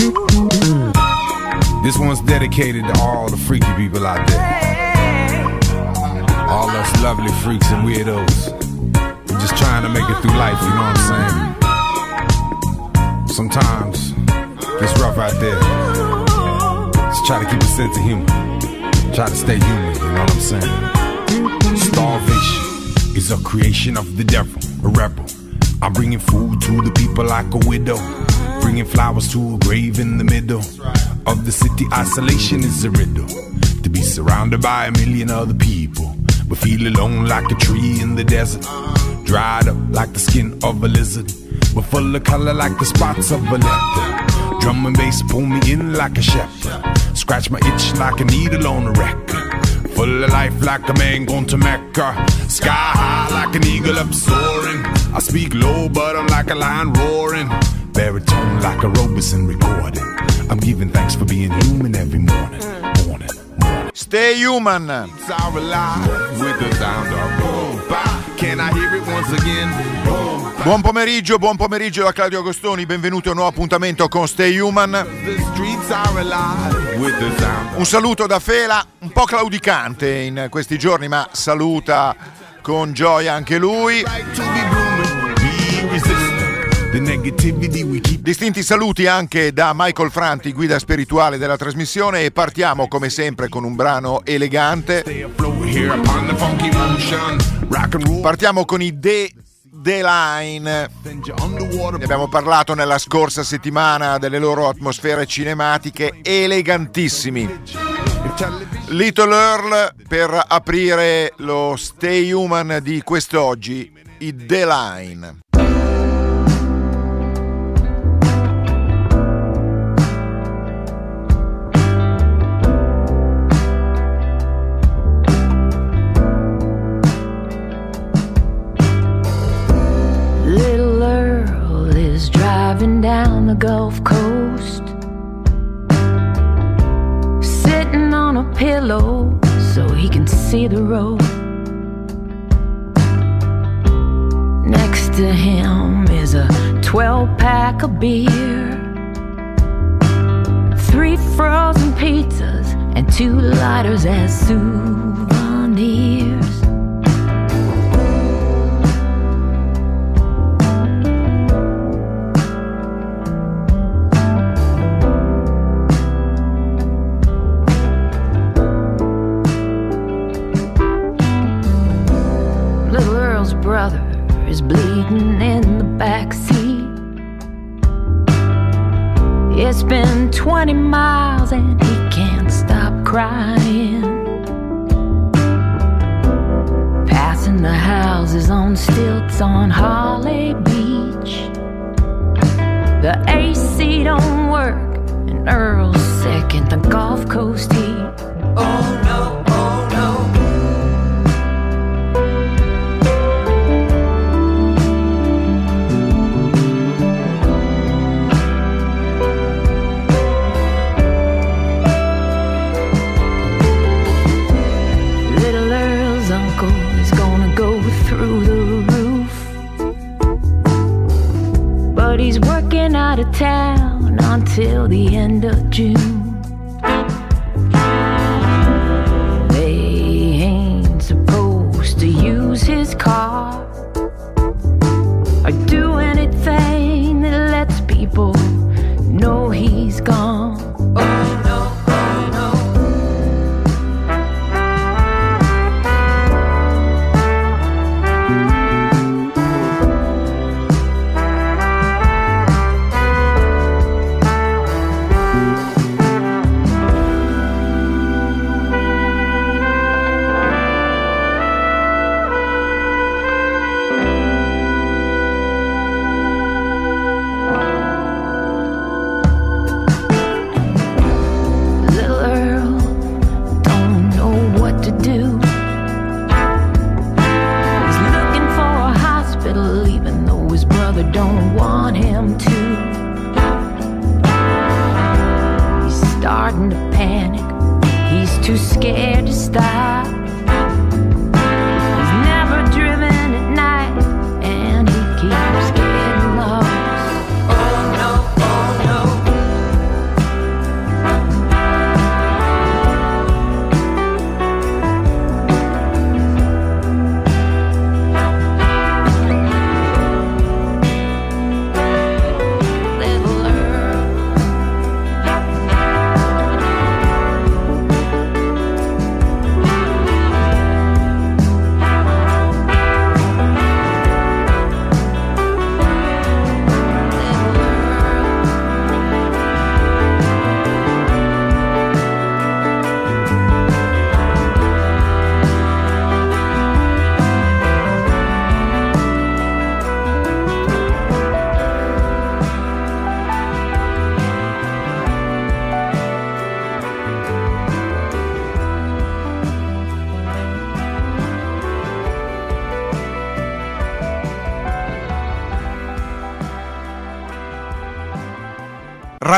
Mm. This one's dedicated to all the freaky people out there. All us lovely freaks and weirdos. We're just trying to make it through life, you know what I'm saying? Sometimes it's rough out there. Just try to keep a sense of humor. Try to stay human, you know what I'm saying? Starvation is a creation of the devil, a rebel. I'm bringing food to the people like a widow. Bringing flowers to a grave in the middle of the city. Isolation is a riddle. To be surrounded by a million other people, but feel alone like a tree in the desert. Dried up like the skin of a lizard, but full of color like the spots of a leopard. Drum and bass pull me in like a shepherd. Scratch my itch like a needle on a record. Full of life like a man going to Mecca. Sky high like an eagle up soaring. I speak low, but I'm like a lion roaring. Baritone like a Robeson recording. I'm giving thanks for being human every morning. Morning, morning. Stay human. It's our alive with the sound of boom. Can I hear it once again? Boom. Buon pomeriggio, buon pomeriggio da Claudio Agostoni, benvenuti a un nuovo appuntamento con Stay Human. Un saluto da Fela, un po' claudicante in questi giorni, ma saluta con gioia anche lui. Distinti saluti anche da Michael Franti, guida spirituale della trasmissione e partiamo come sempre con un brano elegante. Partiamo con i The, The Line. Ne abbiamo parlato nella scorsa settimana delle loro atmosfere cinematiche elegantissimi. Little Earl per aprire lo Stay Human di quest'oggi, i The Line. Driving down the Gulf Coast, sitting on a pillow so he can see the road. Next to him is a 12 pack of beer, three frozen pizzas, and two lighters as souvenirs. 20 miles and he can't stop crying. Passing the houses on stilts on Holly Beach. The AC don't work and Earl's sick in the Gulf Coast heat. Oh he's working out of town until the end of June.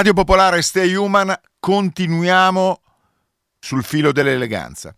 Radio Popolare Stay Human, continuiamo sul filo dell'eleganza.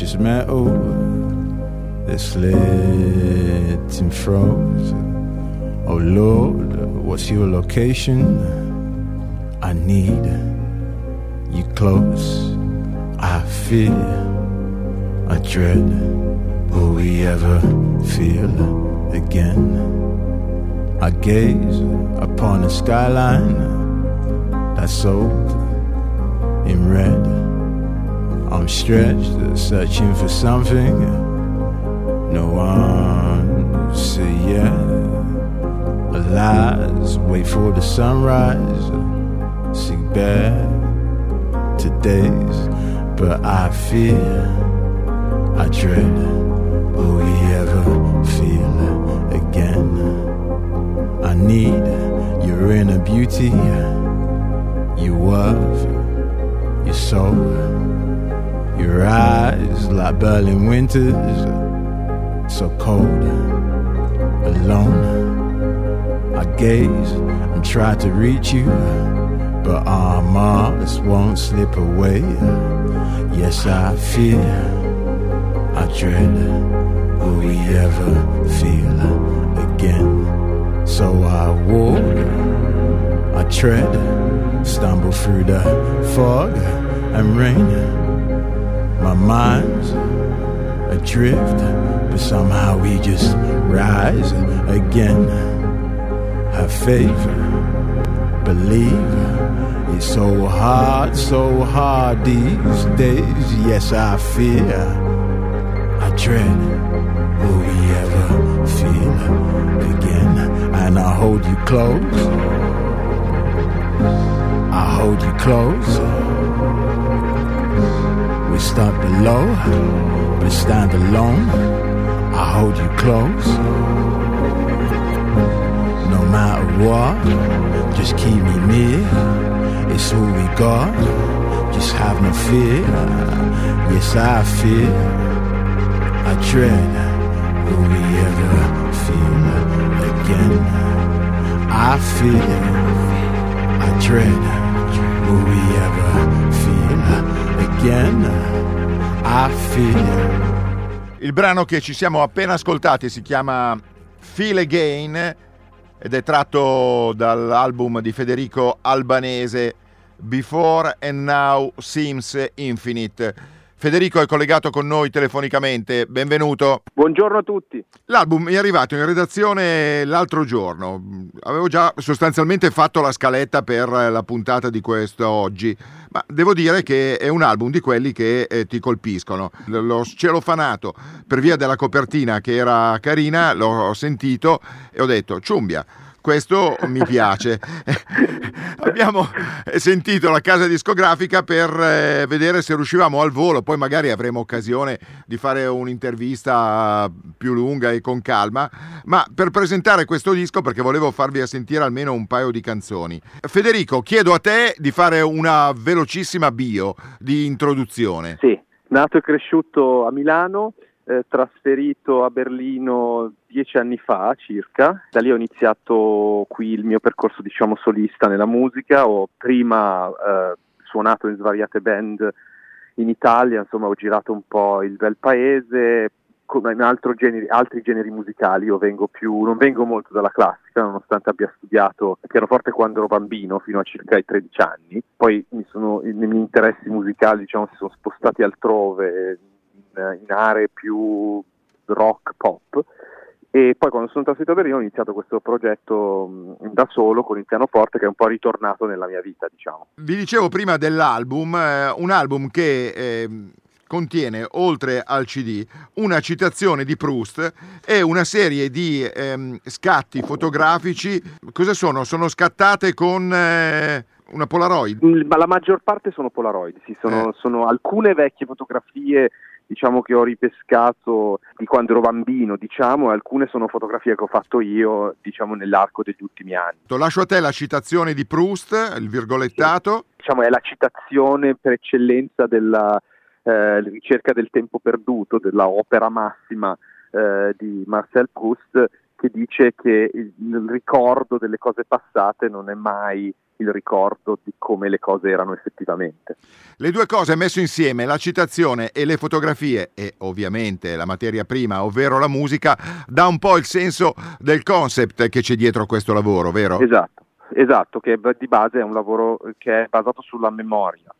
Precious metal, they slit and froze. Oh Lord, what's your location? I need you close. I fear, I dread. Will we ever feel again? I gaze upon a skyline that's soaked in red. I'm stretched, searching for something no one yet. Alas, wait for the sunrise, seek back to days, but I fear, I dread, will we ever feel again? I need your inner beauty, your worth, your soul, your eyes like Berlin winters, so cold, alone. I gaze and try to reach you, but our Mars won't slip away. Yes, I fear, I dread, will we ever feel again? So I walk, I tread, stumble through the fog and rain. My mind's adrift, but somehow we just rise again. Have faith, believe. It's so hard, so hard these days. Yes, I fear, I dread. Will we ever feel again? and I hold you close. I hold you close. Start below, but stand alone. I hold you close. No matter what, just keep me near. It's all we got. Just have no fear. Yes, I fear. I dread. Will we ever feel again? I fear, I dread. Will we ever feel again? I fear. Il brano che ci siamo appena ascoltati si chiama Feel Again ed è tratto dall'album di Federico Albanese Before and Now Seems Infinite. Federico è collegato con noi telefonicamente, benvenuto. Buongiorno a tutti. L'album mi è arrivato in redazione l'altro giorno, avevo già sostanzialmente fatto la scaletta per la puntata di questo oggi, ma devo dire che è un album di quelli che eh, ti colpiscono. L'ho celofanato per via della copertina che era carina, l'ho sentito e ho detto ciumbia questo mi piace. Abbiamo sentito la casa discografica per eh, vedere se riuscivamo al volo, poi magari avremo occasione di fare un'intervista più lunga e con calma, ma per presentare questo disco perché volevo farvi sentire almeno un paio di canzoni. Federico, chiedo a te di fare una velocissima bio di introduzione. Sì, nato e cresciuto a Milano, eh, trasferito a Berlino dieci anni fa circa, da lì ho iniziato qui il mio percorso diciamo solista nella musica, ho prima eh, suonato in svariate band in Italia, insomma ho girato un po' il bel paese, come in generi, altri generi musicali, io vengo più, non vengo molto dalla classica, nonostante abbia studiato pianoforte quando ero bambino, fino a circa i 13 anni, poi sono, i miei interessi musicali diciamo, si sono spostati altrove, in, aree più rock pop e poi quando sono trasferito a Berlino ho iniziato questo progetto mh, da solo con il pianoforte che è un po' ritornato nella mia vita diciamo. Vi dicevo prima dell'album, eh, un album che eh, contiene, oltre al CD, una citazione di Proust e una serie di ehm, scatti fotografici. Cosa sono? Sono scattate con eh, una Polaroid? Mm, Ma la maggior parte sono Polaroid, sì, sono, Eh. sono alcune vecchie fotografie diciamo che ho ripescato di quando ero bambino, diciamo, e alcune sono fotografie che ho fatto io, diciamo, nell'arco degli ultimi anni. Lascio a te la citazione di Proust, il virgolettato. Diciamo, è la citazione per eccellenza della eh, ricerca del tempo perduto, della opera massima eh, di Marcel Proust, che dice che il, il ricordo delle cose passate non è mai il ricordo di come le cose erano effettivamente. Le due cose messe insieme, la citazione e le fotografie e ovviamente la materia prima, ovvero la musica, dà un po' il senso del concept che c'è dietro questo lavoro, vero? Esatto, esatto, che di base è un lavoro che è basato sulla memoria,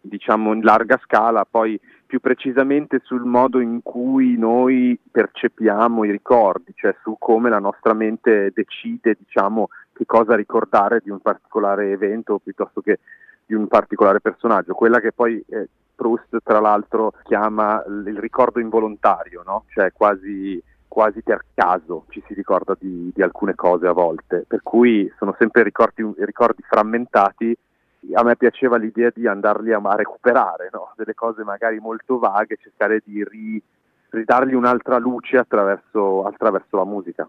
diciamo in larga scala, poi più precisamente sul modo in cui noi percepiamo i ricordi, cioè su come la nostra mente decide, diciamo, che cosa ricordare di un particolare evento piuttosto che di un particolare personaggio, quella che poi eh, Proust tra l'altro chiama il ricordo involontario, no? cioè quasi, quasi per caso ci si ricorda di, di alcune cose a volte, per cui sono sempre ricordi, ricordi frammentati. A me piaceva l'idea di andarli a, a recuperare, no? delle cose magari molto vaghe, cercare di ri- ridargli un'altra luce attraverso, attraverso la musica.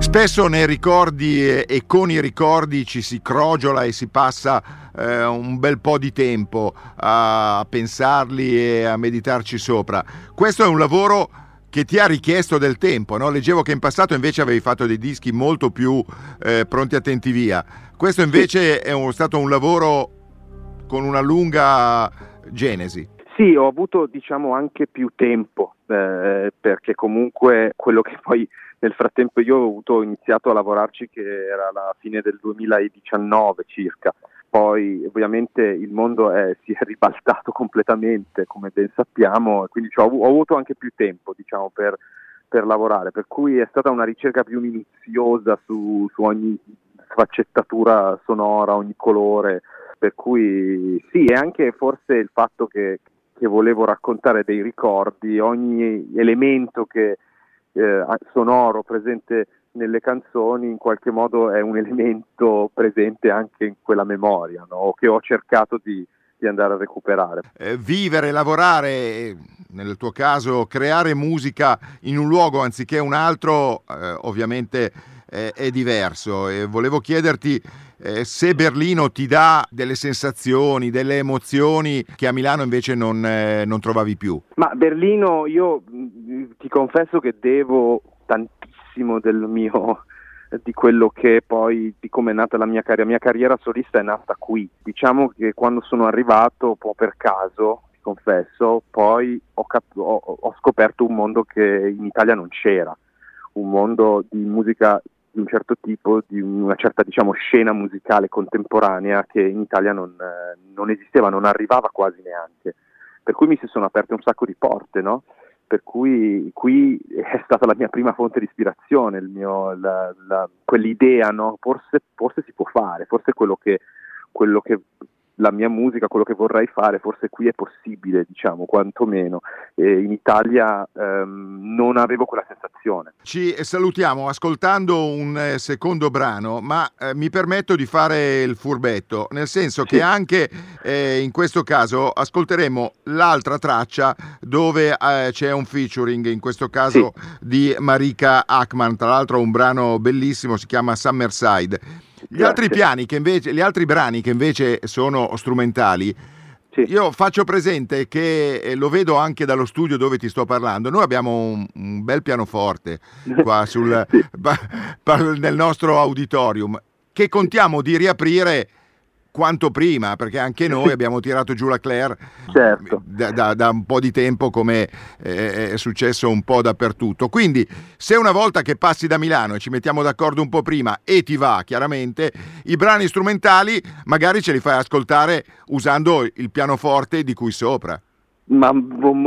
Spesso nei ricordi e, con i ricordi ci si crogiola e si passa eh, un bel po' di tempo a pensarli e a meditarci sopra. Questo è un lavoro che ti ha richiesto del tempo, no? Leggevo che in passato invece avevi fatto dei dischi molto più eh, pronti a tenti via. Questo invece è un- stato un lavoro con una lunga genesi. Sì, ho avuto diciamo anche più tempo, eh, perché comunque quello che poi nel frattempo io ho avuto, iniziato a lavorarci che era la fine del 2019 circa. Poi ovviamente il mondo è- si è ribaltato completamente, come ben sappiamo, quindi cioè, ho avuto anche più tempo diciamo, per, per lavorare, per cui è stata una ricerca più minuziosa su, su ogni sfaccettatura sonora, ogni colore, per cui sì, e anche forse il fatto che, che volevo raccontare dei ricordi, ogni elemento che eh, sonoro presente nelle canzoni in qualche modo è un elemento presente anche in quella memoria, no? che ho cercato di, di andare a recuperare. Eh, vivere, lavorare, nel tuo caso creare musica in un luogo anziché un altro, eh, ovviamente eh, è diverso. E volevo chiederti eh, se Berlino ti dà delle sensazioni, delle emozioni che a Milano invece non, eh, non trovavi più. Ma Berlino, io mh, ti confesso che devo tantissimo del mio di quello che poi di come è nata la mia carriera. La mia carriera solista è nata qui. Diciamo che quando sono arrivato, un po' per caso, ti confesso, poi ho, cap- ho, ho scoperto un mondo che in Italia non c'era, un mondo di musica di un certo tipo, di una certa diciamo, scena musicale contemporanea che in Italia non, eh, non esisteva, non arrivava quasi neanche. Per cui mi si sono aperte un sacco di porte, no? per cui qui è stata la mia prima fonte di ispirazione, mio, la, la, quell'idea, no? forse, forse, si può fare, forse quello che, quello che la mia musica, quello che vorrei fare, forse qui è possibile, diciamo, quantomeno. E in Italia ehm, non avevo quella sensazione. Ci salutiamo ascoltando un eh, secondo brano, ma eh, mi permetto di fare il furbetto, nel senso sì. che anche eh, in questo caso ascolteremo l'altra traccia dove eh, c'è un featuring, in questo caso sì. di Marika Ackman, tra l'altro un brano bellissimo, si chiama Summerside. Gli altri, piani che invece, gli altri brani che invece sono strumentali, sì. io faccio presente che eh, lo vedo anche dallo studio dove ti sto parlando. Noi abbiamo un, un bel pianoforte qua sul, sì. nel nostro auditorium che contiamo di riaprire quanto prima, perché anche noi abbiamo tirato giù la Claire certo. da, da, da, un po' di tempo, come è successo un po' dappertutto. Quindi, se una volta che passi da Milano e ci mettiamo d'accordo un po' prima e ti va, chiaramente, i brani strumentali magari ce li fai ascoltare usando il pianoforte di cui sopra. Ma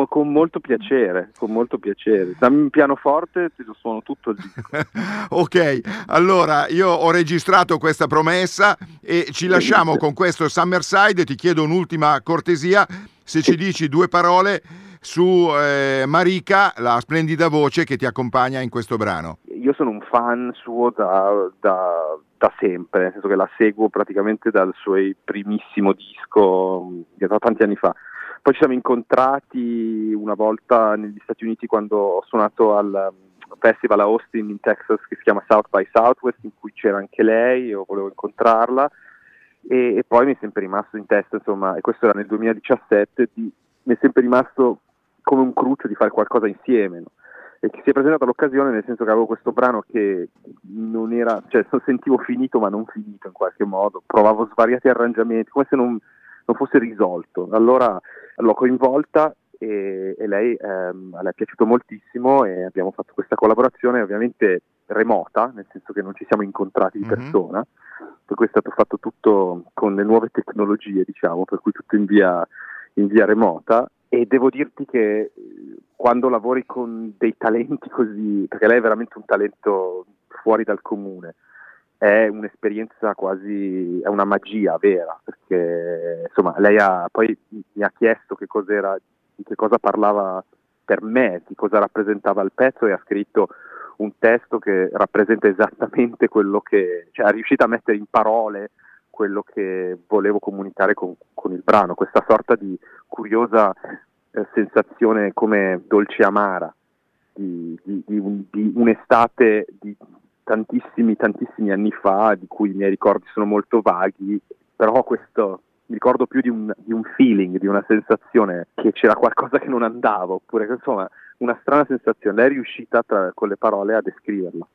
con molto piacere, con molto piacere. Dammi un pianoforte, ti lo suono tutto il disco. ok, allora io ho registrato questa promessa e ci lasciamo con questo Summerside. Ti chiedo un'ultima cortesia, se ci dici due parole su eh, Marika, la splendida voce che ti accompagna in questo brano. Io sono un fan suo da, da, da sempre, nel senso che la seguo praticamente dal suo primissimo disco, da tanti anni fa poi ci siamo incontrati una volta negli Stati Uniti quando ho suonato al um, festival a Austin in Texas che si chiama South by Southwest in cui c'era anche lei, io volevo incontrarla e, e poi mi è sempre rimasto in testa, insomma, e questo era nel 2017, di, mi è sempre rimasto come un cruccio di fare qualcosa insieme. No? e che si è presentata l'occasione nel senso che avevo questo brano che non era, cioè lo sentivo finito ma non finito in qualche modo, provavo svariati arrangiamenti, come se non, non fosse risolto. Allora l'ho coinvolta e, e lei ehm, le è piaciuto moltissimo e abbiamo fatto questa collaborazione ovviamente remota, nel senso che non ci siamo incontrati di mm-hmm. persona, per cui è stato fatto tutto con le nuove tecnologie, diciamo, per cui tutto in via, in via remota e devo dirti che eh, quando lavori con dei talenti così, perché lei è veramente un talento fuori dal comune, è un'esperienza quasi, è una magia vera, perché insomma lei ha, poi mi ha chiesto che cos'era, di che cosa parlava per me, di cosa rappresentava il pezzo e ha scritto un testo che rappresenta esattamente quello che, cioè è riuscita a mettere in parole quello che volevo comunicare con, con il brano, questa sorta di curiosa eh, sensazione come dolce amara di, di, di, un, di un'estate di tantissimi, tantissimi anni fa, di cui i miei ricordi sono molto vaghi, però questo mi ricordo più di un, di un feeling, di una sensazione che c'era qualcosa che non andava, oppure insomma una strana sensazione. Lei è riuscita tra, con le parole a descriverla.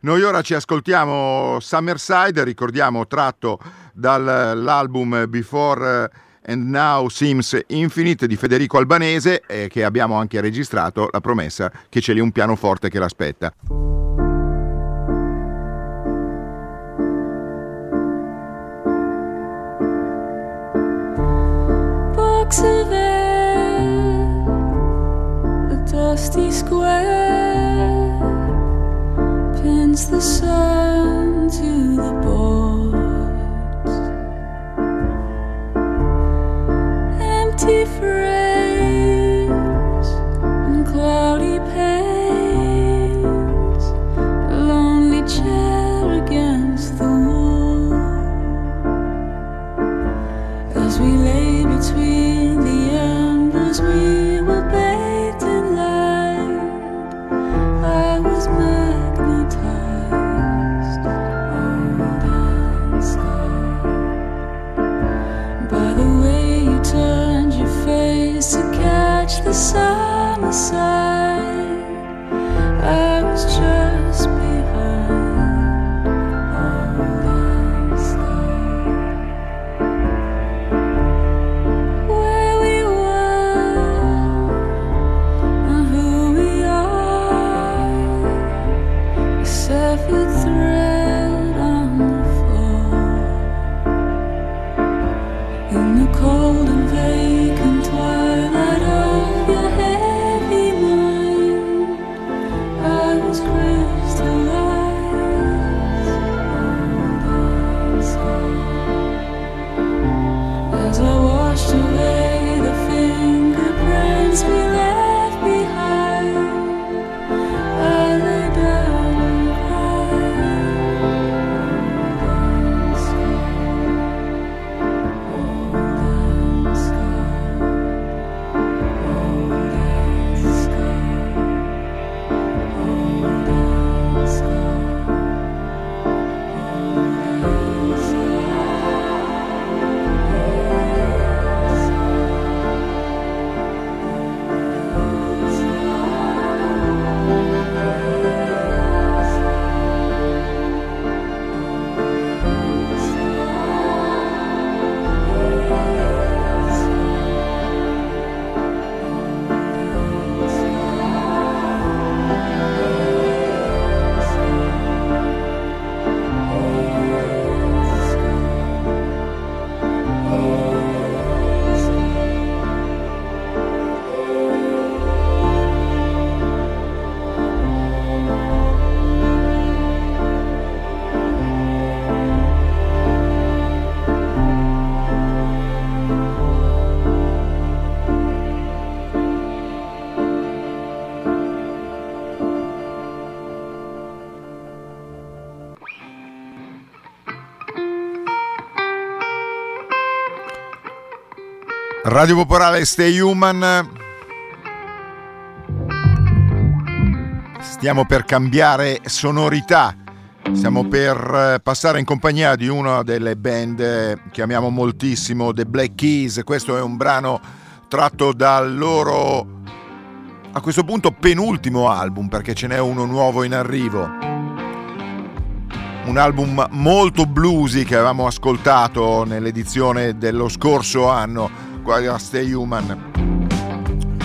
Noi ora ci ascoltiamo Summerside, ricordiamo tratto dall'album Before and Now Seems Infinite di Federico Albanese eh, che abbiamo anche registrato la promessa che c'è lì un pianoforte che l'aspetta. Radio Popolare Stay Human. Stiamo per cambiare sonorità. Stiamo per eh, passare in compagnia di una delle band che amiamo moltissimo, The Black Keys. Questo è un brano tratto dal loro, a questo punto, penultimo album, perché ce n'è uno nuovo in arrivo. Un album molto bluesy che avevamo ascoltato nell'edizione dello scorso anno, a Stay Human.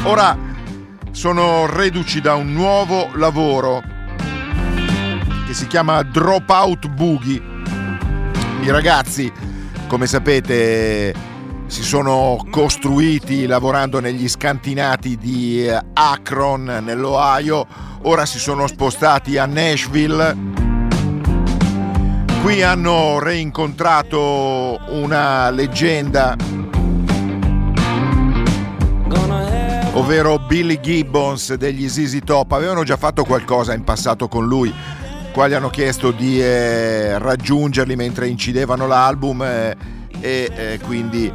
Ora sono reduci da un nuovo lavoro che si chiama Dropout Boogie. I ragazzi, come sapete, si sono costruiti lavorando negli scantinati di eh, Akron nell'Ohio, ora si sono spostati a Nashville. Qui hanno reincontrato una leggenda, ovvero Billy Gibbons degli ZZ Top. Avevano già fatto qualcosa in passato con lui, qua gli hanno chiesto di eh, raggiungerli mentre incidevano l'album eh, e eh, quindi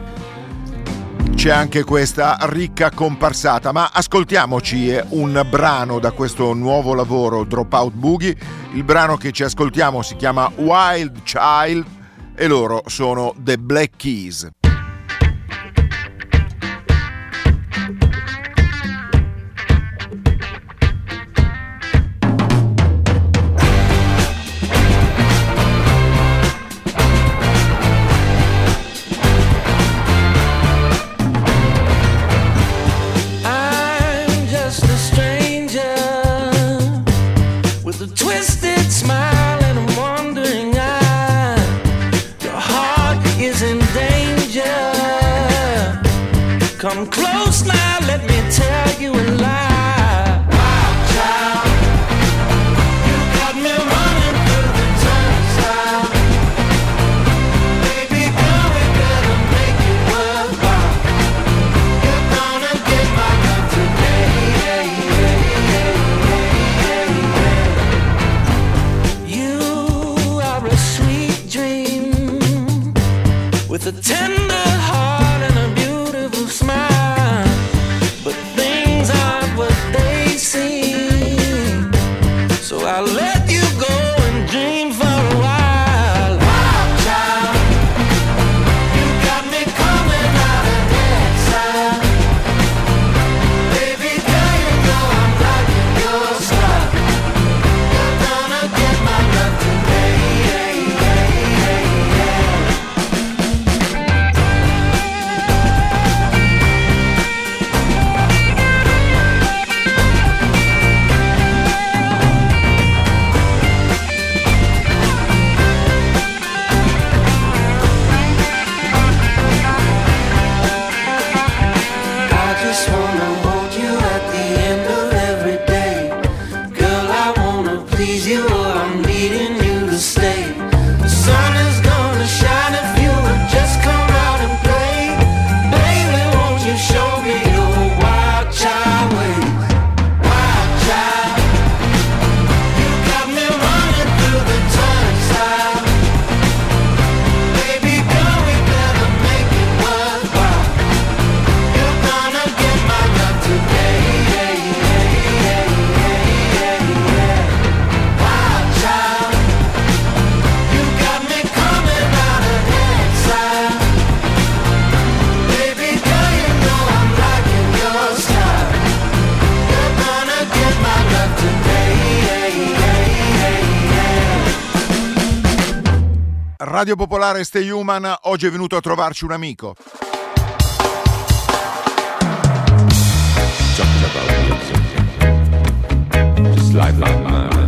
c'è anche questa ricca comparsata, ma ascoltiamoci eh, un brano da questo nuovo lavoro Dropout Boogie. Il brano che ci ascoltiamo si chiama Wild Child e loro sono The Black Keys. Radio Popolare Stay Human, oggi è venuto a trovarci un amico. Just like mine is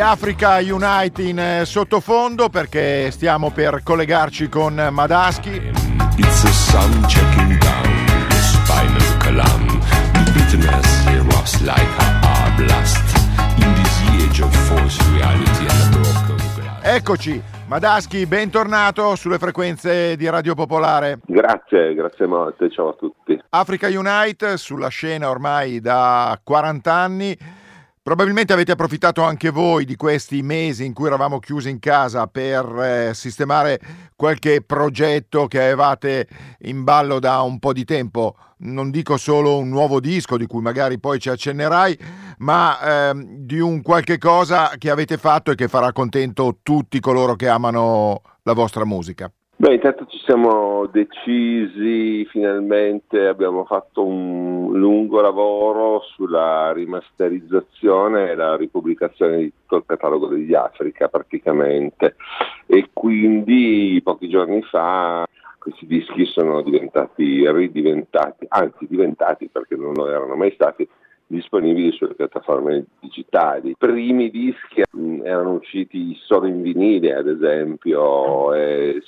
Gli Africa Unite in eh, sottofondo perché stiamo per collegarci con Madaschi. It's the sun checking down the spinal column. The bitterness erupts like a blast. In this age of false reality and broken glass. Eccoci, Madaschi, bentornato sulle frequenze di Radio Popolare. Grazie, grazie molte, ciao a tutti. Africa Unite sulla scena ormai da 40 anni. Probabilmente avete approfittato anche voi di questi mesi in cui eravamo chiusi in casa per eh, sistemare qualche progetto che avevate in ballo da un po' di tempo. Non dico solo un nuovo disco di cui magari poi ci accennerai, ma ehm, di un qualche cosa che avete fatto e che farà contento tutti coloro che amano la vostra musica. Beh, intanto ci siamo decisi finalmente, abbiamo fatto un lungo lavoro sulla rimasterizzazione e la ripubblicazione di tutto il catalogo degli Africa praticamente e quindi pochi giorni fa questi dischi sono diventati, ridiventati, anzi diventati perché non lo erano mai stati, disponibili sulle piattaforme digitali. I primi dischi mh, erano usciti solo in vinile, ad esempio, e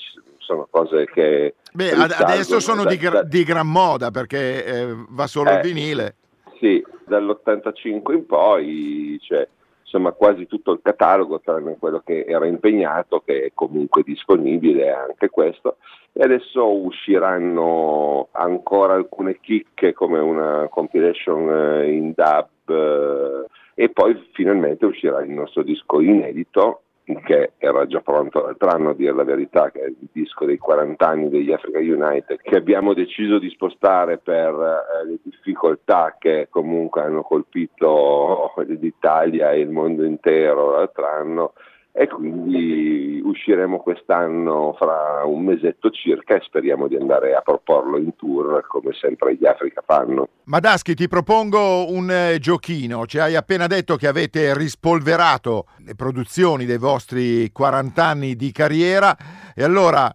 sono cose che... Beh, adesso sono da- di, da- di gran moda perché eh, va solo il Eh, vinile. Sì, dall'85 in poi c'è insomma quasi tutto il catalogo, tranne quello che era impegnato, che è comunque disponibile anche questo. E adesso usciranno ancora alcune chicche come una compilation eh, in dub eh, e poi finalmente uscirà il nostro disco inedito che era già pronto l'altro anno a dire la verità, che è il disco dei 40 anni degli Africa United, che abbiamo deciso di spostare per eh, le difficoltà che comunque hanno colpito l'Italia e il mondo intero l'altro anno e quindi usciremo quest'anno fra un mesetto circa e speriamo di andare a proporlo in tour come sempre gli Africa fanno. Madaschi, ti propongo un eh, giochino. Ci hai appena detto che avete rispolverato le produzioni dei vostri 40 anni di carriera e allora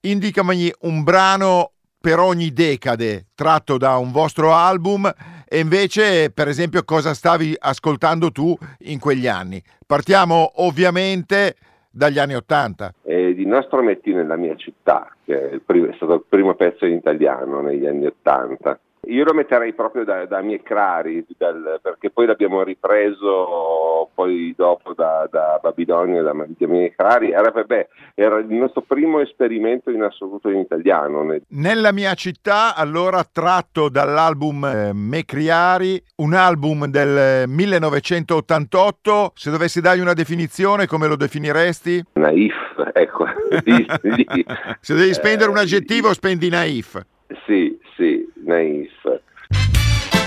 indicami un brano per ogni decade tratto da un vostro album e invece per esempio cosa stavi ascoltando tu in quegli anni. Partiamo ovviamente dagli anni 80. e di Nostro Metti nella mia città, che è, primo- è stato il primo pezzo in italiano negli anni Ottanta. Io lo metterei proprio da, da Mie Crari, dal- perché poi l'abbiamo ripreso poi dopo da, da Babilonia, da Mie Crari. Era, vabbè, era il nostro primo esperimento in assoluto in italiano. Ne- Nella mia città, allora tratto dall'album eh, Mecriari, un album del eh, 1988, se dovessi dargli una definizione, come lo definiresti? Naif, ecco. Se devi spendere un Eh, aggettivo, spendi naif. Sì, sì, naif.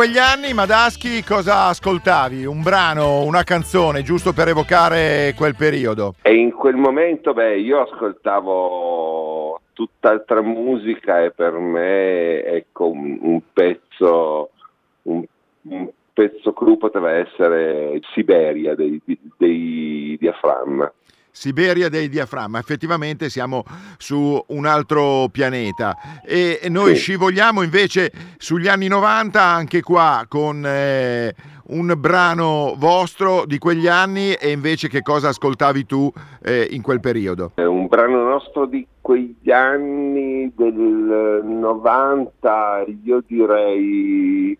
Quegli anni, Madaschi, cosa ascoltavi? Un brano, una canzone, giusto per evocare quel periodo? E in quel momento, beh, io ascoltavo tutt'altra musica e per me, ecco, un, un pezzo, un, un pezzo clou poteva essere Siberia dei, dei Diaframma. Siberia dei diaframma, effettivamente siamo su un altro pianeta e noi Sì. scivoliamo invece sugli anni 90 anche qua con eh, un brano vostro di quegli anni e invece che cosa ascoltavi tu eh, in quel periodo? È un brano nostro di quegli anni del 90, io direi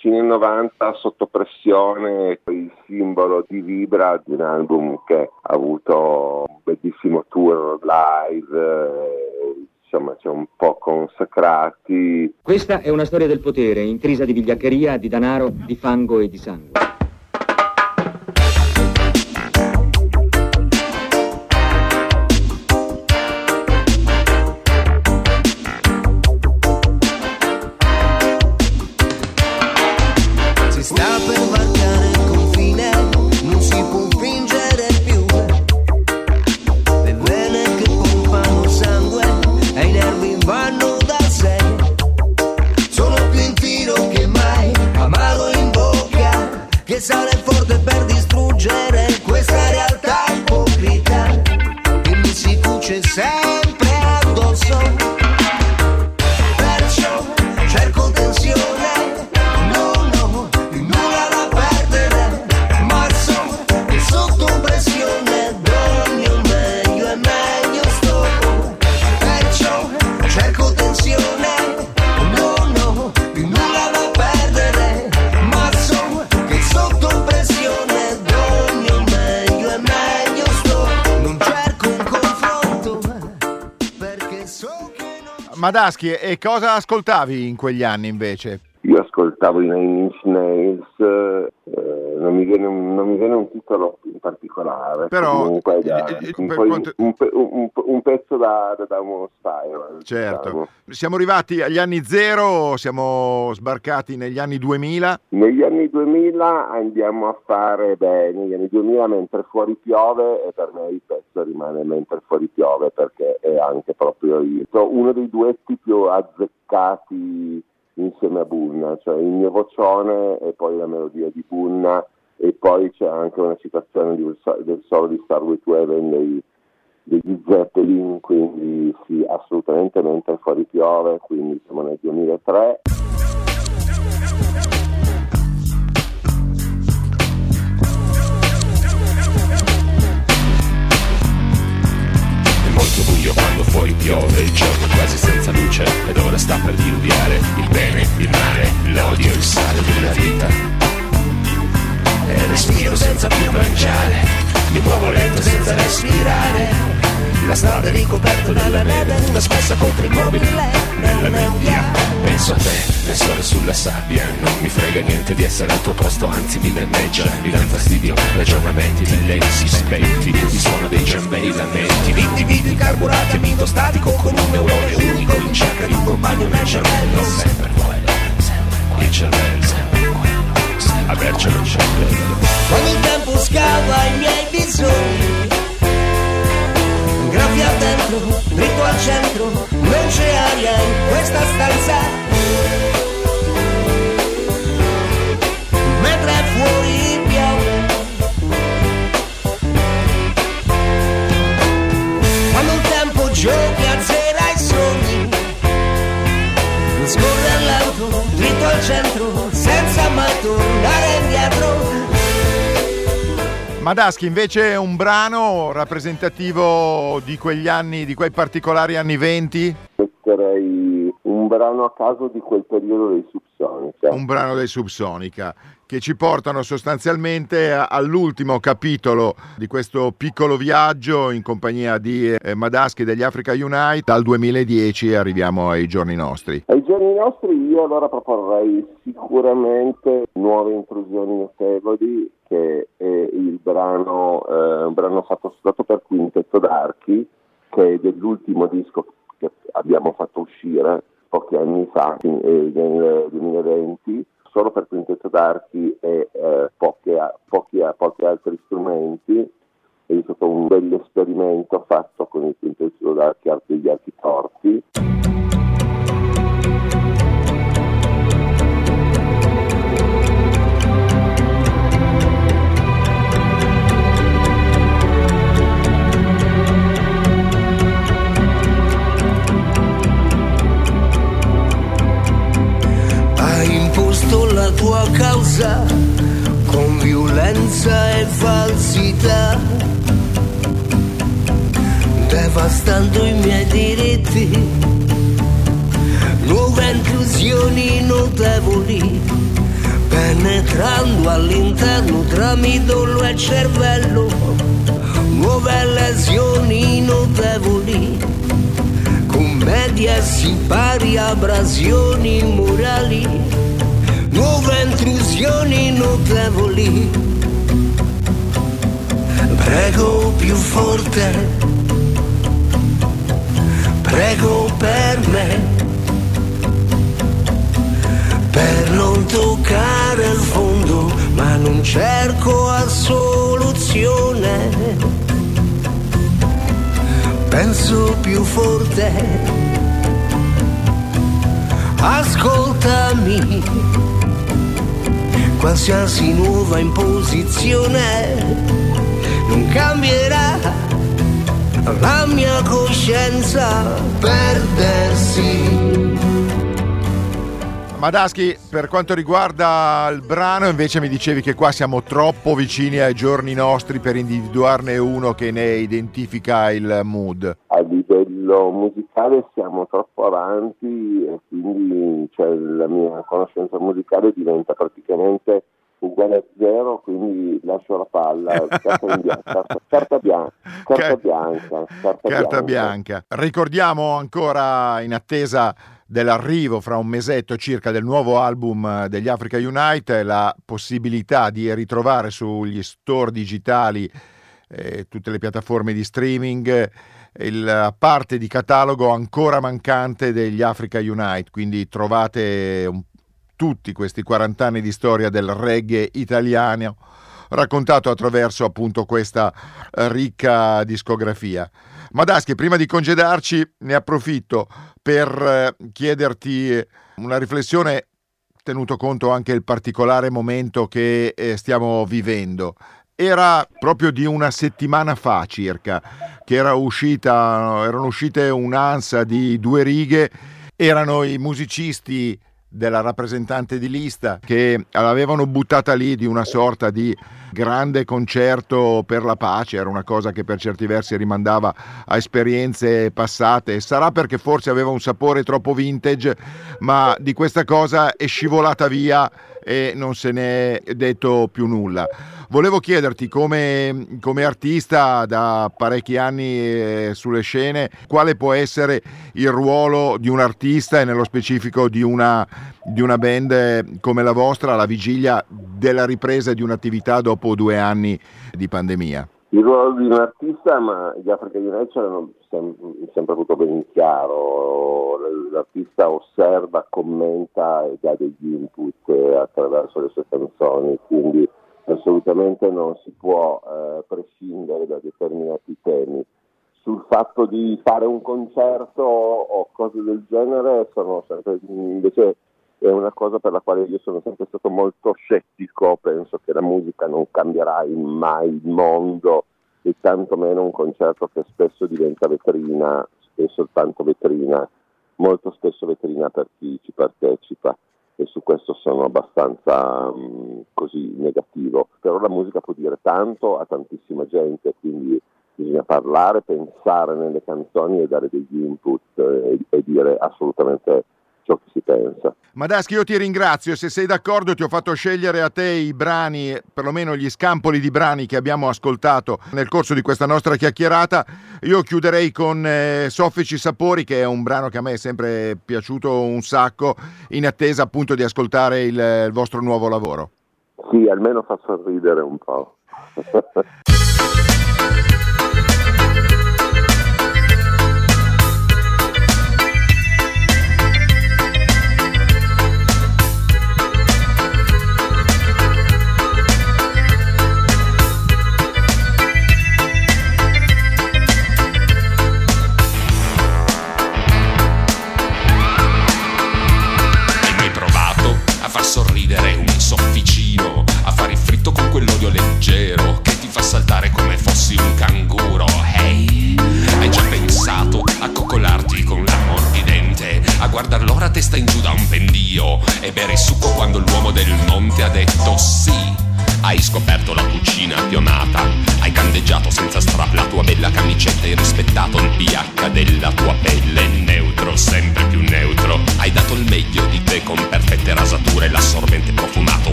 fine 90 sotto pressione, il simbolo di Vibra di un album che ha avuto un bellissimo tour live, eh, insomma ci ha un po' consacrati. Questa è una storia del potere, intrisa di vigliaccheria, di danaro, di fango e di sangue. Madaschi, e cosa ascoltavi in quegli anni invece? Io ascoltavo i Nine Inch Nails, non, mi viene, un- non mi viene un titolo in particolare. Però, Comunque, da- eh, eh, un, per quanto- un un- un pezzo da, da, da uno style. Certo. diciamo. Siamo arrivati agli anni zero, siamo sbarcati negli anni 2000. Negli anni 2000 andiamo a fare bene, negli anni 2000 mentre fuori piove e per me il pezzo rimane mentre fuori piove perché è anche proprio il- uno dei duetti più azzeccati insieme a Bunna, cioè il mio vocione e poi la melodia di Bunna e poi c'è anche una citazione di- del solo di Starway to Heaven dei, degli Zeppelin, quindi sì, assolutamente mentre fuori piove, quindi siamo nel 2003. È molto buio quando fuori piove, il giorno quasi senza luce ed ora sta per diluviare il bene, il male, l'odio, il sale della vita. E respiro senza più mangiare, mi muovo lento senza respirare. La strada è ricoperta dalla neve, una spessa contro il mobile, nella nebbia. Penso a te, nel sole sulla sabbia, non mi frega niente di essere al tuo posto, anzi mi danneggia, mi danno fastidio, ragionamenti silenzi spenti, il suono dei giambei, i lamenti, di individui carburati mito statico con un neurone unico. In cerca di un compagno nel cervello, sempre quello, sempre quello, il cervello, sempre avercelo il cervello. Il tempo scava i miei bisogni Graffia dentro, dritto al centro Non c'è aria in questa stanza al centro Senza mai tornare indietro Madaschi invece è un brano rappresentativo di quegli anni, di quei particolari anni 20, metterei un brano a caso di quel periodo dei Subsonica. un brano dei Subsonica, che ci portano sostanzialmente all'ultimo capitolo di questo piccolo viaggio in compagnia di eh, Madaschi degli Africa Unite. Dal 2010 arriviamo ai giorni nostri. Ai giorni nostri io allora proporrei sicuramente nuove intrusioni notevoli che è il brano, eh, un brano fatto stato per Quintetto d'Archi che è dell'ultimo disco che abbiamo fatto uscire pochi anni fa, nel 2020, solo per Quintetto d'Archi e eh, pochi, a- pochi altri strumenti. È stato un bel esperimento fatto con il Quintetto d'Archi Arte degli Archi Torti. Tua causa con violenza e falsità, devastando i miei diritti, nuove intrusioni notevoli, penetrando all'interno tra midollo e cervello, nuove lesioni notevoli commedia si pari abrasioni morali, nuove intrusioni notevoli. Prego più forte, prego per me, per non toccare il fondo, ma non cerco a soluzione penso più forte. Ascoltami, qualsiasi nuova imposizione non cambierà la mia coscienza perdersi. Madaschi, per quanto riguarda il brano, invece mi dicevi che qua siamo troppo vicini ai giorni nostri per individuarne uno che ne identifica il mood. Livello musicale siamo troppo avanti e quindi cioè, la mia conoscenza musicale diventa praticamente uguale a zero, quindi lascio la palla, carta, bianca, carta, carta bianca, carta Car- bianca, carta, bianca. Ricordiamo ancora in attesa dell'arrivo fra un mesetto circa del nuovo album degli Africa Unite la possibilità di ritrovare sugli store digitali eh, tutte le piattaforme di streaming la parte di catalogo ancora mancante degli Africa Unite, quindi trovate un- tutti questi 40 anni di storia del reggae italiano raccontato attraverso appunto questa eh, ricca discografia. Madaschi, prima di congedarci ne approfitto per eh, chiederti una riflessione tenuto conto anche il particolare momento che eh, stiamo vivendo. Era proprio di una settimana fa circa che era uscita, erano uscite un'ansa di due righe, erano i musicisti della rappresentante di lista che l'avevano buttata lì di una sorta di grande concerto per la pace, era una cosa che per certi versi rimandava a esperienze passate, sarà perché forse aveva un sapore troppo vintage, ma di questa cosa è scivolata via e non se ne è detto più nulla. Volevo chiederti come, come artista da parecchi anni eh, sulle scene, quale può essere il ruolo di un artista e nello specifico di una, di una band eh, come la vostra alla vigilia della ripresa di un'attività dopo due anni di pandemia? Il ruolo di un artista, ma gli Africa Unite ce l'hanno sem- sempre avuto ben chiaro, l'artista osserva, commenta e dà degli input attraverso le sue canzoni, quindi assolutamente non si può eh, prescindere da determinati temi. Sul fatto di fare un concerto o cose del genere sono sempre invece è una cosa per la quale io sono sempre stato molto scettico, penso che la musica non cambierà mai il mondo e tantomeno un concerto che spesso diventa vetrina, è soltanto vetrina, molto spesso vetrina per chi ci partecipa e su questo sono abbastanza mh, così negativo. Però la musica può dire tanto a tantissima gente, quindi bisogna parlare, pensare nelle canzoni e dare degli input eh, e dire assolutamente ciò che si pensa. Madaschi, io ti ringrazio. Se sei d'accordo, ti ho fatto scegliere a te i brani, perlomeno gli scampoli di brani che abbiamo ascoltato nel corso di questa nostra chiacchierata. Io chiuderei con eh, Soffici Sapori, che è un brano che a me è sempre piaciuto un sacco, in attesa appunto di ascoltare il, il vostro nuovo lavoro. Sì, almeno fa sorridere un po'.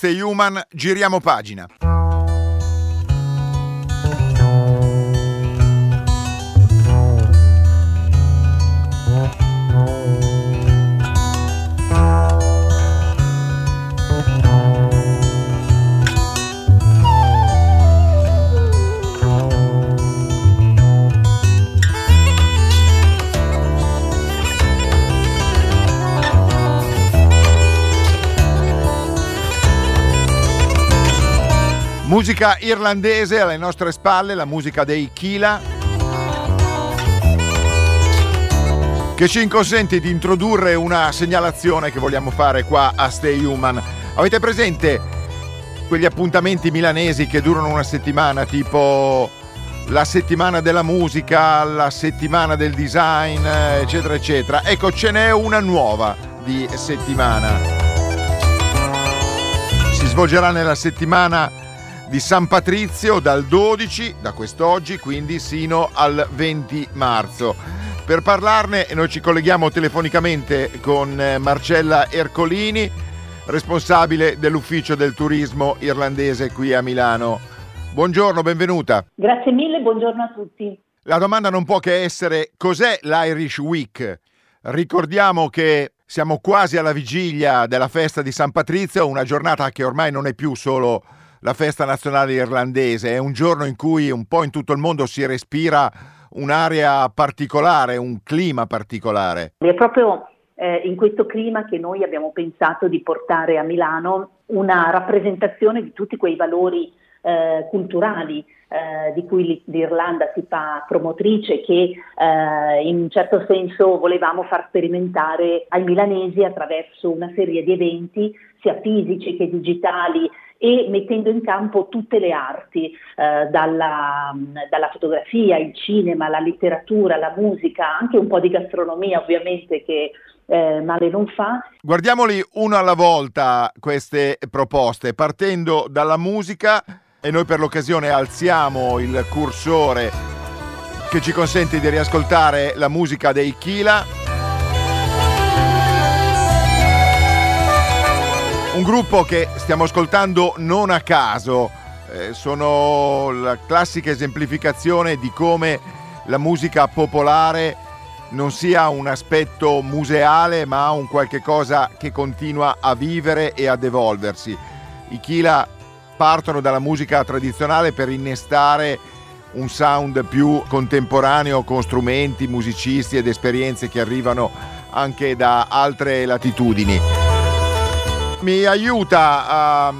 Stay Human, giriamo pagina. Musica irlandese alle nostre spalle, la musica dei Kila, che ci consente di introdurre una segnalazione che vogliamo fare qua a Stay Human. Avete presente quegli appuntamenti milanesi che durano una settimana, tipo la settimana della musica, la settimana del design, eccetera, eccetera? Ecco, ce n'è una nuova di settimana. Si svolgerà nella settimana di San Patrizio dal 12, da quest'oggi quindi, sino al 20 marzo. Per parlarne noi ci colleghiamo telefonicamente con eh, Marcella Ercolini, responsabile dell'ufficio del turismo irlandese qui a Milano. Buongiorno, benvenuta. Grazie mille, buongiorno a tutti. La domanda non può che essere cos'è l'Irish Week? Ricordiamo che siamo quasi alla vigilia della festa di San Patrizio, una giornata che ormai non è più solo la festa nazionale irlandese, è un giorno in cui un po' in tutto il mondo si respira un'area particolare, un clima particolare. È proprio eh, in questo clima che noi abbiamo pensato di portare a Milano una rappresentazione di tutti quei valori eh, culturali eh, di cui l'Irlanda si fa promotrice, che eh, in un certo senso volevamo far sperimentare ai milanesi attraverso una serie di eventi, sia fisici che digitali, e mettendo in campo tutte le arti, eh, dalla, dalla, fotografia, il cinema, la letteratura, la musica, anche un po' di gastronomia ovviamente che eh, male non fa. Guardiamoli una alla volta queste proposte, partendo dalla musica e noi per l'occasione alziamo il cursore che ci consente di riascoltare la musica dei Kila. Un gruppo che stiamo ascoltando non a caso, eh, sono la classica esemplificazione di come la musica popolare non sia un aspetto museale ma un qualche cosa che continua a vivere e ad evolversi. I Kila partono dalla musica tradizionale per innestare un sound più contemporaneo con strumenti, musicisti ed esperienze che arrivano anche da altre latitudini mi aiuta a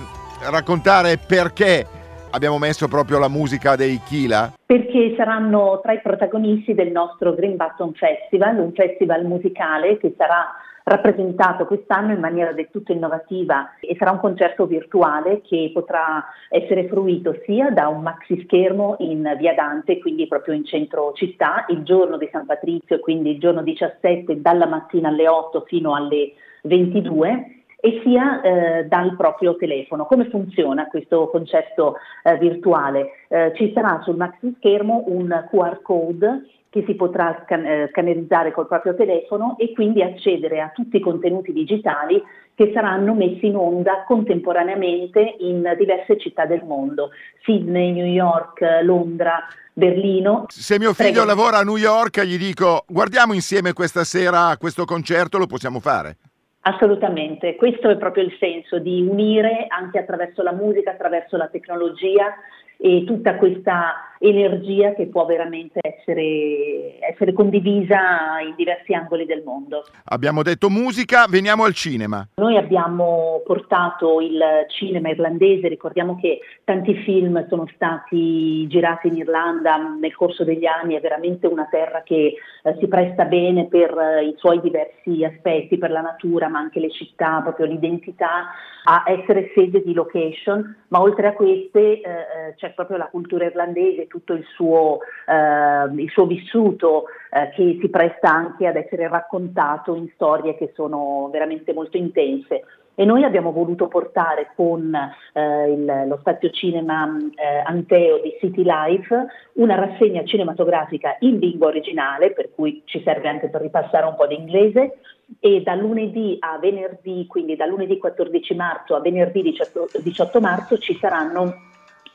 raccontare perché abbiamo messo proprio la musica dei Kila? Perché saranno tra i protagonisti del nostro Green Button Festival, un festival musicale che sarà rappresentato quest'anno in maniera del tutto innovativa e sarà un concerto virtuale che potrà essere fruito sia da un maxi schermo in via Dante, quindi proprio in centro città, il giorno di San Patrizio, quindi il giorno 17 dalla mattina alle 8 fino alle 22 e sia eh, dal proprio telefono. Come funziona questo concerto eh, virtuale? Eh, ci sarà sul maxi schermo un QR code che si potrà scan- eh, scannerizzare col proprio telefono e quindi accedere a tutti i contenuti digitali che saranno messi in onda contemporaneamente in diverse città del mondo, Sydney, New York, Londra, Berlino. Se mio figlio Prego. lavora a New York, gli dico guardiamo insieme questa sera questo concerto, lo possiamo fare. Assolutamente, questo è proprio il senso di unire anche attraverso la musica, attraverso la tecnologia e tutta questa energia che può veramente essere, essere condivisa in diversi angoli del mondo. Abbiamo detto musica, veniamo al cinema. Noi abbiamo portato il cinema irlandese, ricordiamo che tanti film sono stati girati in Irlanda nel corso degli anni, è veramente una terra che eh, si presta bene per eh, i suoi diversi aspetti, per la natura, ma anche le città, proprio l'identità, a essere sede di location, ma oltre a queste eh, eh, c'è proprio la cultura irlandese, tutto il suo, eh, il suo vissuto eh, che si presta anche ad essere raccontato in storie che sono veramente molto intense. E noi abbiamo voluto portare con eh, il- lo spazio cinema eh, Anteo di City Life una rassegna cinematografica in lingua originale, per cui ci serve anche per ripassare un po' di inglese, e da lunedì a venerdì, quindi da lunedì 14 marzo a venerdì 18, 18 marzo ci saranno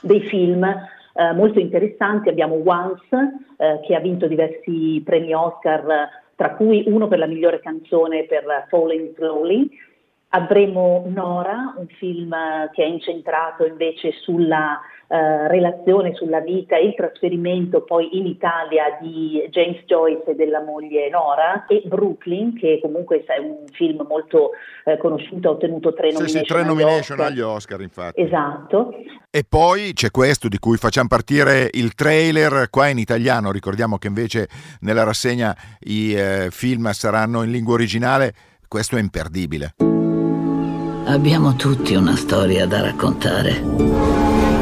dei film eh, molto interessanti. Abbiamo Once eh, che ha vinto diversi premi Oscar, tra cui uno per la migliore canzone per Falling Slowly. Avremo Nora, un film eh, che è incentrato invece sulla eh, relazione, sulla vita e il trasferimento poi in Italia di James Joyce e della moglie Nora e Brooklyn, che comunque è un film molto eh, conosciuto, ha ottenuto tre Sì, nomination, sì, tre agli nomination Oscar. agli Oscar, infatti. Esatto. E poi c'è questo di cui facciamo partire il trailer qua in italiano. Ricordiamo che invece nella rassegna i eh, film saranno in lingua originale. Questo è imperdibile. Abbiamo tutti una storia da raccontare,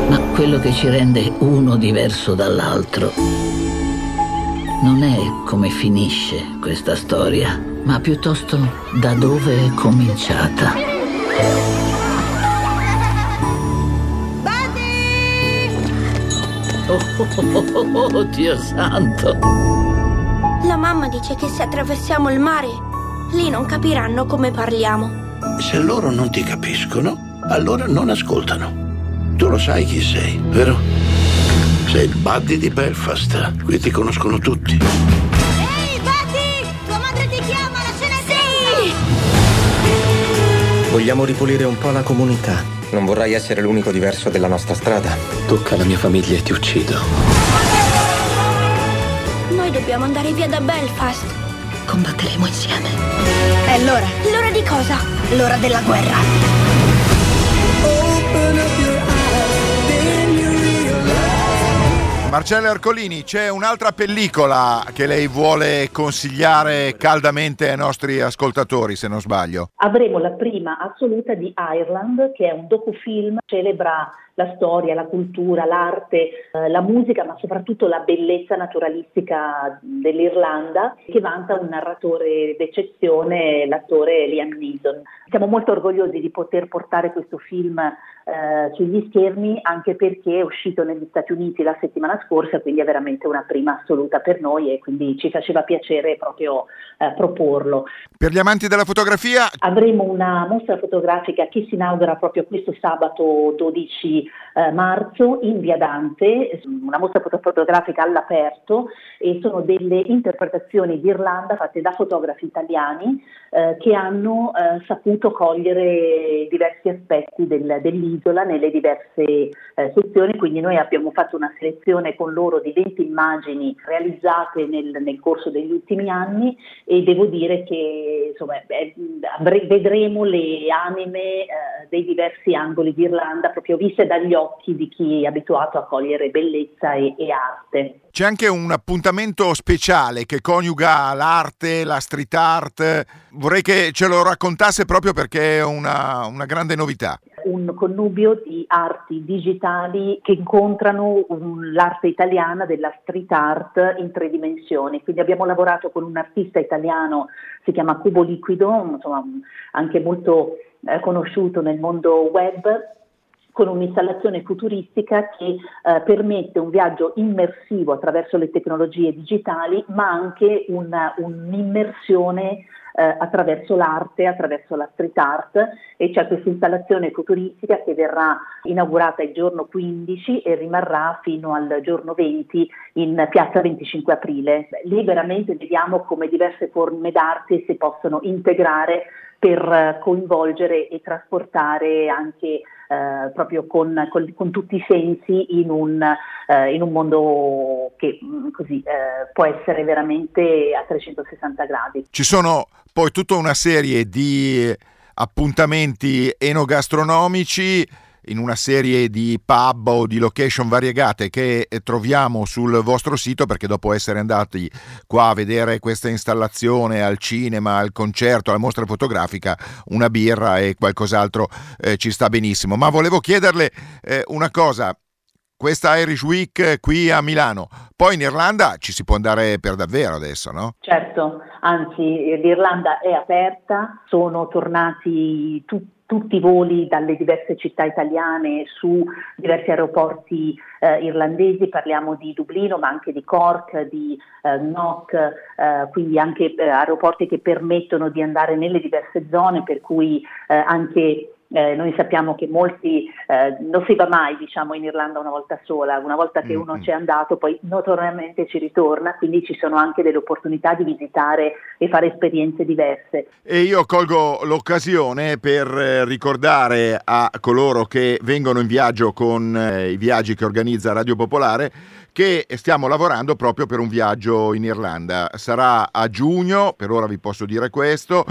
ma quello che ci rende uno diverso dall'altro non è come finisce questa storia, ma piuttosto da dove è cominciata. Oh, oh, oh, oh, oh, Dio santo! La mamma dice che se attraversiamo il mare, lì non capiranno come parliamo. Se loro non ti capiscono, allora non ascoltano. Tu lo sai chi sei, vero? Sei il buddy di Belfast. Qui ti conoscono tutti. Ehi, Betty! Tua madre ti chiama, la cena è sì! Vogliamo ripulire un po' la comunità. Non vorrai essere l'unico diverso della nostra strada. Tocca alla mia famiglia e ti uccido. Noi dobbiamo andare via da Belfast. Combatteremo insieme. È l'ora. L'ora di cosa? L'ora della guerra. Marcella Ercolini, c'è un'altra pellicola che lei vuole consigliare caldamente ai nostri ascoltatori, se non sbaglio. Avremo la prima assoluta di Ireland, che è un docufilm, celebra la storia, la cultura, l'arte, eh, la musica, ma soprattutto la bellezza naturalistica dell'Irlanda, che vanta un narratore d'eccezione, l'attore Liam Neeson. Siamo molto orgogliosi di poter portare questo film eh, sugli schermi, anche perché è uscito negli Stati Uniti la settimana scorsa, quindi è veramente una prima assoluta per noi e quindi ci faceva piacere proprio eh, proporlo. Per gli amanti della fotografia, Avremo una mostra fotografica che si inaugura proprio questo sabato 12 eh, marzo in Via Dante, una mostra foto- fotografica all'aperto e sono delle interpretazioni d'Irlanda fatte da fotografi italiani eh, che hanno eh, saputo cogliere diversi aspetti del- dell'isola nelle diverse eh, sezioni, quindi noi abbiamo fatto una selezione con loro di 20 immagini realizzate nel, nel corso degli ultimi anni e devo dire che insomma, avre- vedremo le anime eh, dei diversi angoli d'Irlanda proprio viste dagli occhi di chi è abituato a cogliere bellezza e, e arte. c'è anche un appuntamento speciale che coniuga l'arte, la street art. Vorrei che ce lo raccontasse proprio perché è una, una grande novità. un connubio di arti digitali che incontrano un- l'arte italiana della street art in tre dimensioni. Quindi abbiamo lavorato con un artista italiano, si chiama Cubo Liquido, insomma, anche molto eh, conosciuto nel mondo web con un'installazione futuristica che eh, permette un viaggio immersivo attraverso le tecnologie digitali, ma anche una, un'immersione eh, attraverso l'arte, attraverso la street art e c'è questa installazione futuristica che verrà inaugurata il giorno 15 e rimarrà fino al giorno 20 in piazza 25 aprile. Lì veramente vediamo come diverse forme d'arte si possono integrare per eh, coinvolgere e trasportare anche eh, proprio con, con, con, tutti i sensi in un, eh, in un mondo che mh, così eh, può essere veramente a 360 gradi. Ci sono poi tutta una serie di appuntamenti enogastronomici in una serie di pub o di location variegate che troviamo sul vostro sito perché dopo essere andati qua a vedere questa installazione al cinema, al concerto, alla mostra fotografica, una birra e qualcos'altro eh, ci sta benissimo. Ma volevo chiederle eh, una cosa, questa Irish Week qui a Milano. Poi in Irlanda ci si può andare per davvero adesso, no? Certo, anzi l'Irlanda è aperta, sono tornati tutti tutti i voli dalle diverse città italiane su diversi aeroporti eh, irlandesi, parliamo di Dublino ma anche di Cork, di eh, Knock, eh, quindi anche eh, aeroporti che permettono di andare nelle diverse zone per cui eh, anche eh, noi sappiamo che molti eh, non si va mai diciamo, in Irlanda una volta sola, una volta che uno Mm-hmm. c'è andato poi notoriamente ci ritorna, quindi ci sono anche delle opportunità di visitare e fare esperienze diverse. E io colgo l'occasione per eh, ricordare a coloro che vengono in viaggio con eh, i viaggi che organizza Radio Popolare che stiamo lavorando proprio per un viaggio in Irlanda. Sarà a giugno, per ora vi posso dire questo,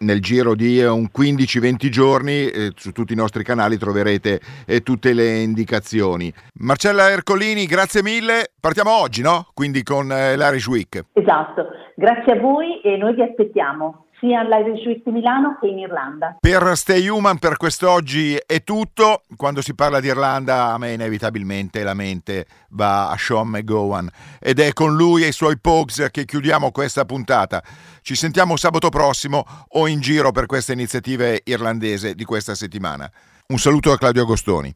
nel giro di un 15-20 giorni eh, su tutti i nostri canali troverete eh, tutte le indicazioni. Marcella Ercolini, grazie mille. Partiamo oggi, no? Quindi con eh, l'Irish Week. Esatto, grazie a voi e noi vi aspettiamo sia all'Irish Week di Milano che in Irlanda. Per Stay Human per quest'oggi è tutto. Quando si parla di Irlanda a me inevitabilmente la mente va a Sean McGowan ed è con lui e i suoi Pogues che chiudiamo questa puntata. Ci sentiamo sabato prossimo o in giro per queste iniziative irlandese di questa settimana. Un saluto da Claudio Agostoni.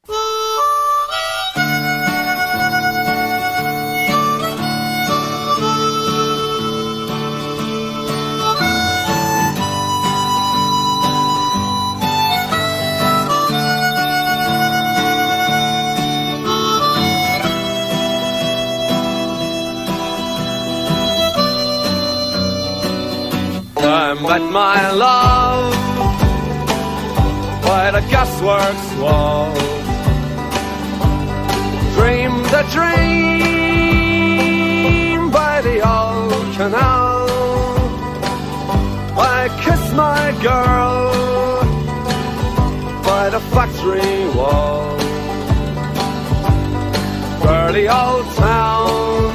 Love by the gasworks wall. Dreamed a dream by the old canal. I kissed my girl by the factory wall. Dirty old town,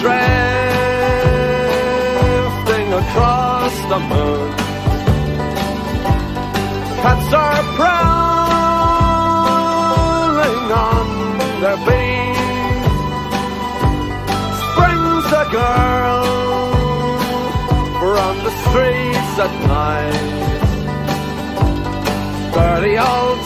drifting across the moon. Cats are prowling on their beat. Springs a girl from the streets at night. Dirty old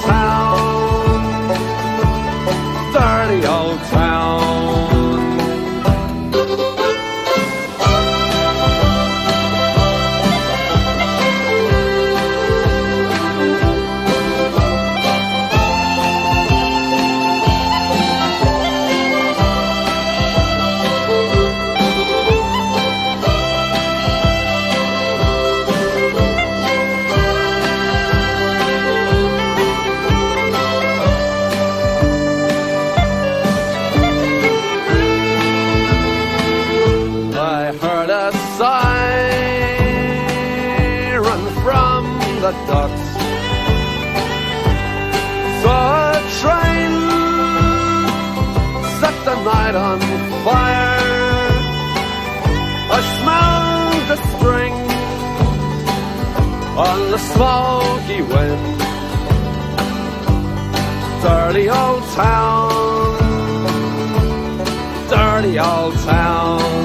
the docks. A train set the night on fire. I smelled the spring on the smoky wind. Dirty old town, dirty old town.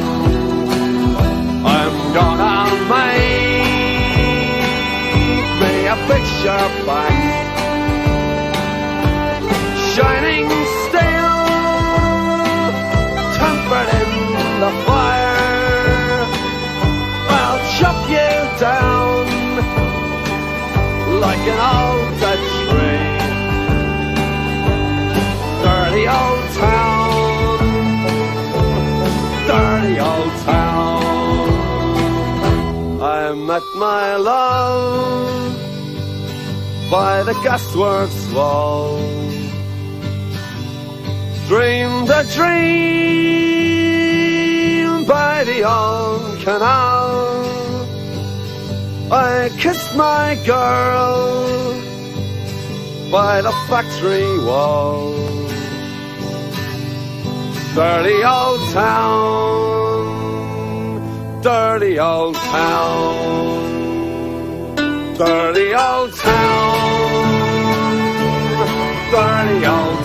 the fire. I'll chop you down like an old dead tree. Dirty old town, dirty old town. I met my love by the gasworks wall. Dreamed a dream old canal. I kissed my girl by the factory wall. Dirty old town, dirty old town, dirty old town, dirty old